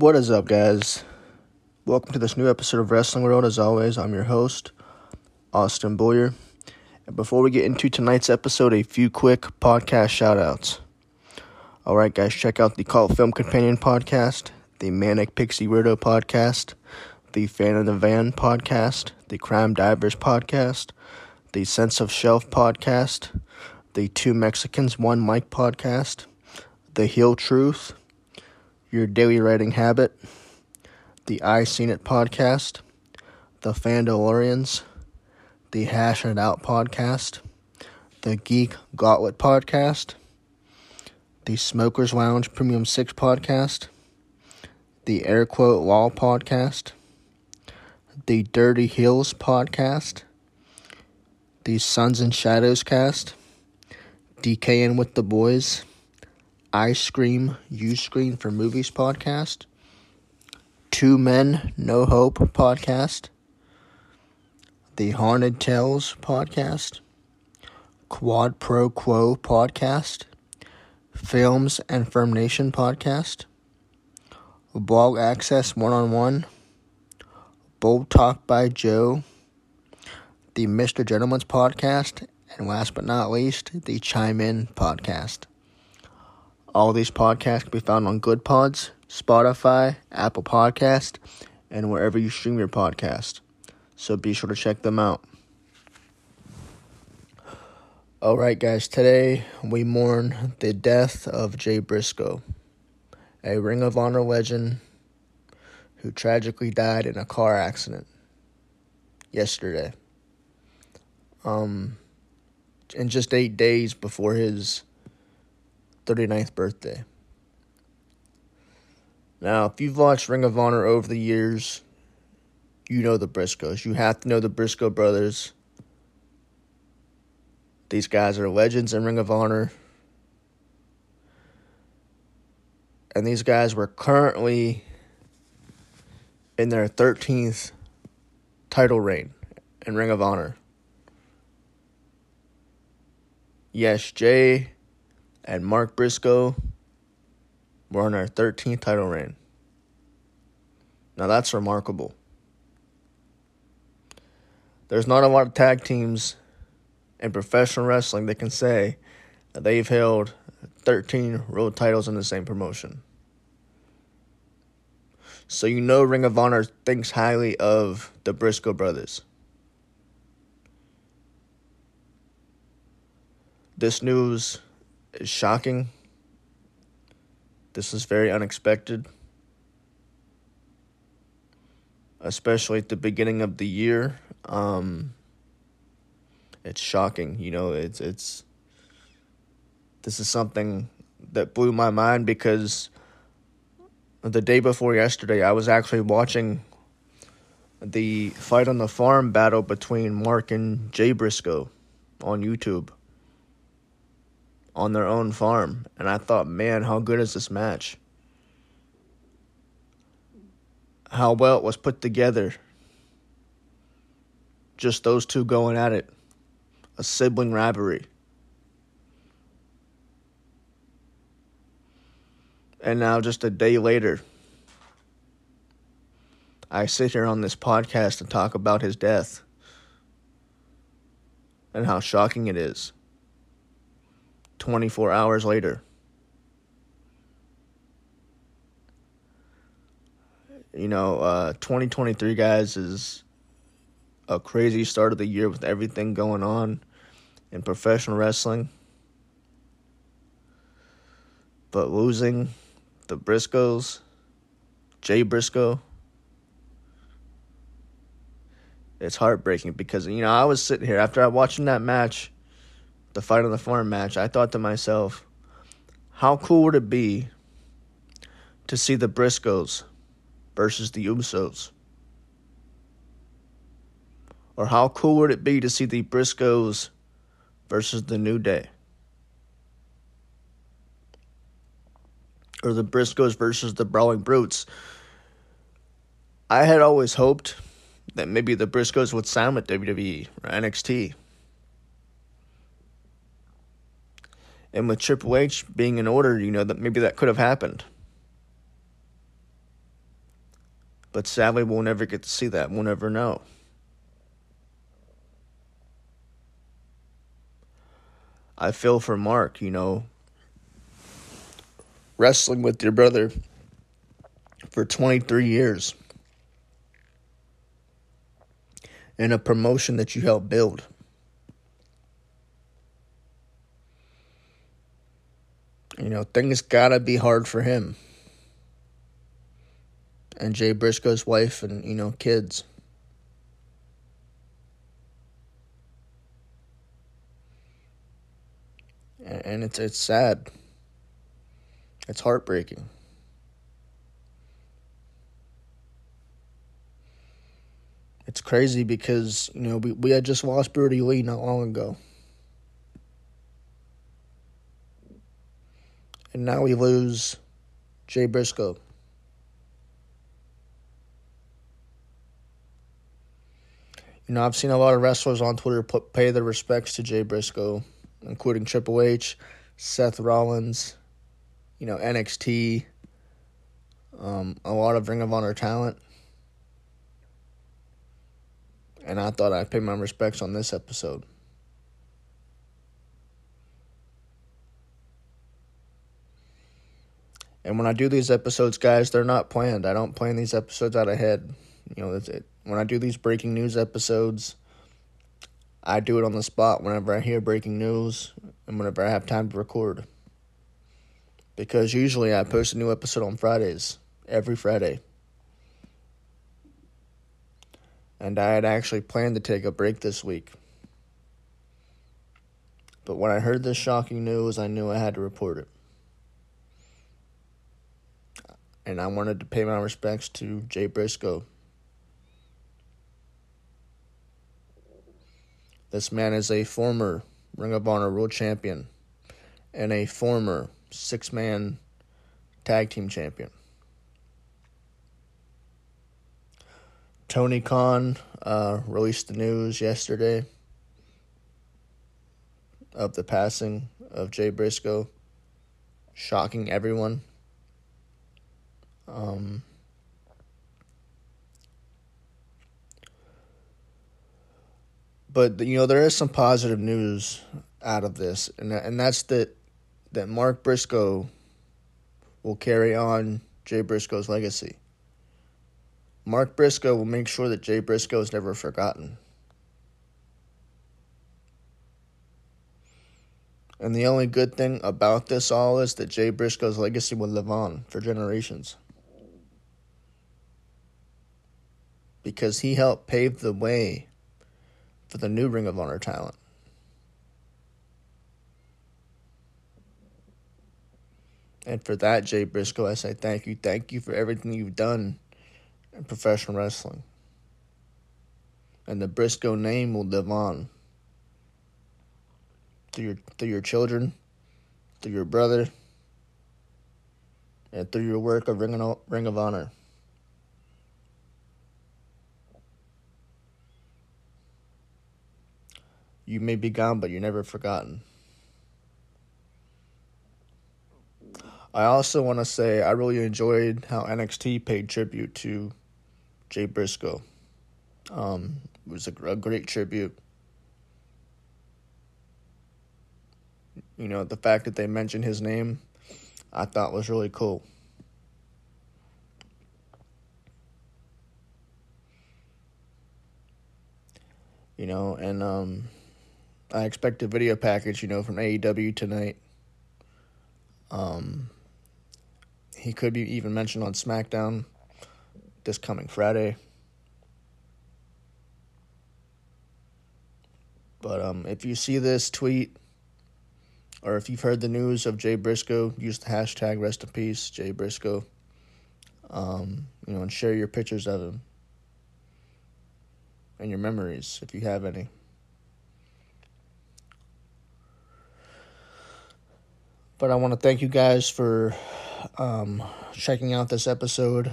What is up, guys? Welcome to this new episode of Wrestling World. As always, I'm your host, Austin Boyer. And before we get into tonight's episode, a few quick podcast shout outs. Alright, guys, check out the Cult Film Companion podcast, the Manic Pixie Weirdo podcast, the Fan of the Van podcast, the Crime Divers podcast, the Sense of Shelf podcast, the Two Mexicans, One Mic podcast, the Heel Truth, your Daily Writing Habit, the I Seen It podcast, the Fandalorians, the Hash It Out podcast, the Geek Gauntlet podcast, the Smokers Lounge Premium 6 podcast, the Air Quote Law podcast, the Dirty Hills podcast, the Suns and Shadows cast, DKing with the Boys, I Scream, You Scream for Movies podcast, Two Men, No Hope podcast, the Haunted Tales podcast, Quad Pro Quo podcast, Films and Firm Nation podcast, Blog Access One on One, Bold Talk by Joe, the Mr. Gentleman's podcast, and last but not least, the Chime In podcast. All these podcasts can be found on Goodpods, Spotify, Apple Podcast, and wherever you stream your podcast. So be sure to check them out. Alright, guys, today we mourn the death of Jay Briscoe, a Ring of Honor legend who tragically died in a car accident yesterday. Um, in just eight days before his 39th birthday. Now, if you've watched Ring of Honor over the years, you know the Briscoes. You have to know the Briscoe brothers. These guys are legends in Ring of Honor. And these guys were currently in their 13th title reign in Ring of Honor. Yes, Jay and Mark Briscoe were on our 13th title reign. Now that's remarkable. There's not a lot of tag teams in professional wrestling that can say that they've held 13 world titles in the same promotion. So you know Ring of Honor thinks highly of the Briscoe brothers. This news is shocking. This is very unexpected. Especially at the beginning of the year. Um, it's shocking, you know, it's it's this is something that blew my mind because the day before yesterday I was actually watching the fight on the farm battle between Mark and Jay Briscoe on YouTube on their own farm. And I thought, man, how good is this match? How well it was put together. Just those two going at it. A sibling rivalry. And now, just a day later, I sit here on this podcast and talk about his death and how shocking it is. 24 hours later. You know, uh, 2023, guys, is a crazy start of the year with everything going on in professional wrestling. But losing the Briscoes, Jay Briscoe, it's heartbreaking because, you know, I was sitting here after I watching that match the fight on the farm match, I thought to myself, how cool would it be to see the Briscoes versus the Usos? Or how cool would it be to see the Briscoes versus the New Day? Or the Briscoes versus the Brawling Brutes? I had always hoped that maybe the Briscoes would sign with WWE or NXT. And with Triple H being in order, you know, that maybe that could have happened. But sadly, we'll never get to see that. We'll never know. I feel for Mark, you know, wrestling with your brother for 23 years in a promotion that you helped build. You know, things gotta be hard for him. And Jay Briscoe's wife and, you know, kids. And it's it's sad. It's heartbreaking. It's crazy because, you know, we, we had just lost Brodie Lee not long ago. And now we lose Jay Briscoe. You know, I've seen a lot of wrestlers on Twitter put, pay their respects to Jay Briscoe, including Triple H, Seth Rollins, you know, NXT, um, a lot of Ring of Honor talent. And I thought I'd pay my respects on this episode. And when I do these episodes, guys, they're not planned. I don't plan these episodes out ahead. You know, that's it. when I do these breaking news episodes, I do it on the spot whenever I hear breaking news and whenever I have time to record. Because usually I post a new episode on Fridays, every Friday. And I had actually planned to take a break this week. But when I heard this shocking news, I knew I had to report it. And I wanted to pay my respects to Jay Briscoe. This man is a former Ring of Honor World Champion and a former six man tag team champion. Tony Khan uh, released the news yesterday of the passing of Jay Briscoe, shocking everyone. Um, but you know there is some positive news out of this, and and that's that that Mark Briscoe will carry on Jay Briscoe's legacy. Mark Briscoe will make sure that Jay Briscoe is never forgotten. And the only good thing about this all is that Jay Briscoe's legacy will live on for generations. Because he helped pave the way for the new Ring of Honor talent. And for that, Jay Briscoe, I say thank you. Thank you for everything you've done in professional wrestling. And the Briscoe name will live on through your through your children, through your brother, and through your work of Ring of, Ring of Honor. You may be gone, but you're never forgotten. I also want to say I really enjoyed how NXT paid tribute to Jay Briscoe. Um, it was a, a great tribute. You know, the fact that they mentioned his name, I thought was really cool. You know, and um, I expect a video package, you know, from AEW tonight. Um, he could be even mentioned on SmackDown this coming Friday. But um, if you see this tweet, or if you've heard the news of Jay Briscoe, use the hashtag rest in peace, Jay Briscoe. Um, you know, and share your pictures of him and your memories if you have any. But I want to thank you guys for um, checking out this episode.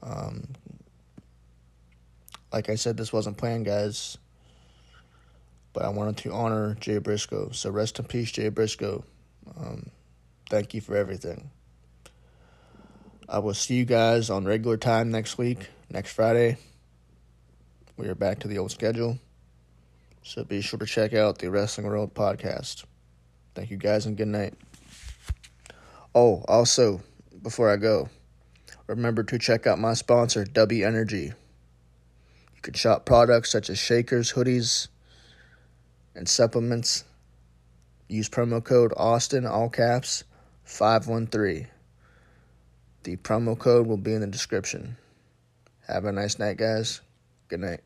Um, like I said, this wasn't planned, guys. But I wanted to honor Jay Briscoe. So rest in peace, Jay Briscoe. Um, thank you for everything. I will see you guys on regular time next week, next Friday. We are back to the old schedule. So be sure to check out the Wrestling World podcast. Thank you guys and good night. Oh, also, before I go, remember to check out my sponsor, W Energy. You can shop products such as shakers, hoodies, and supplements. Use promo code Austin, all caps, 513. The promo code will be in the description. Have a nice night, guys. Good night.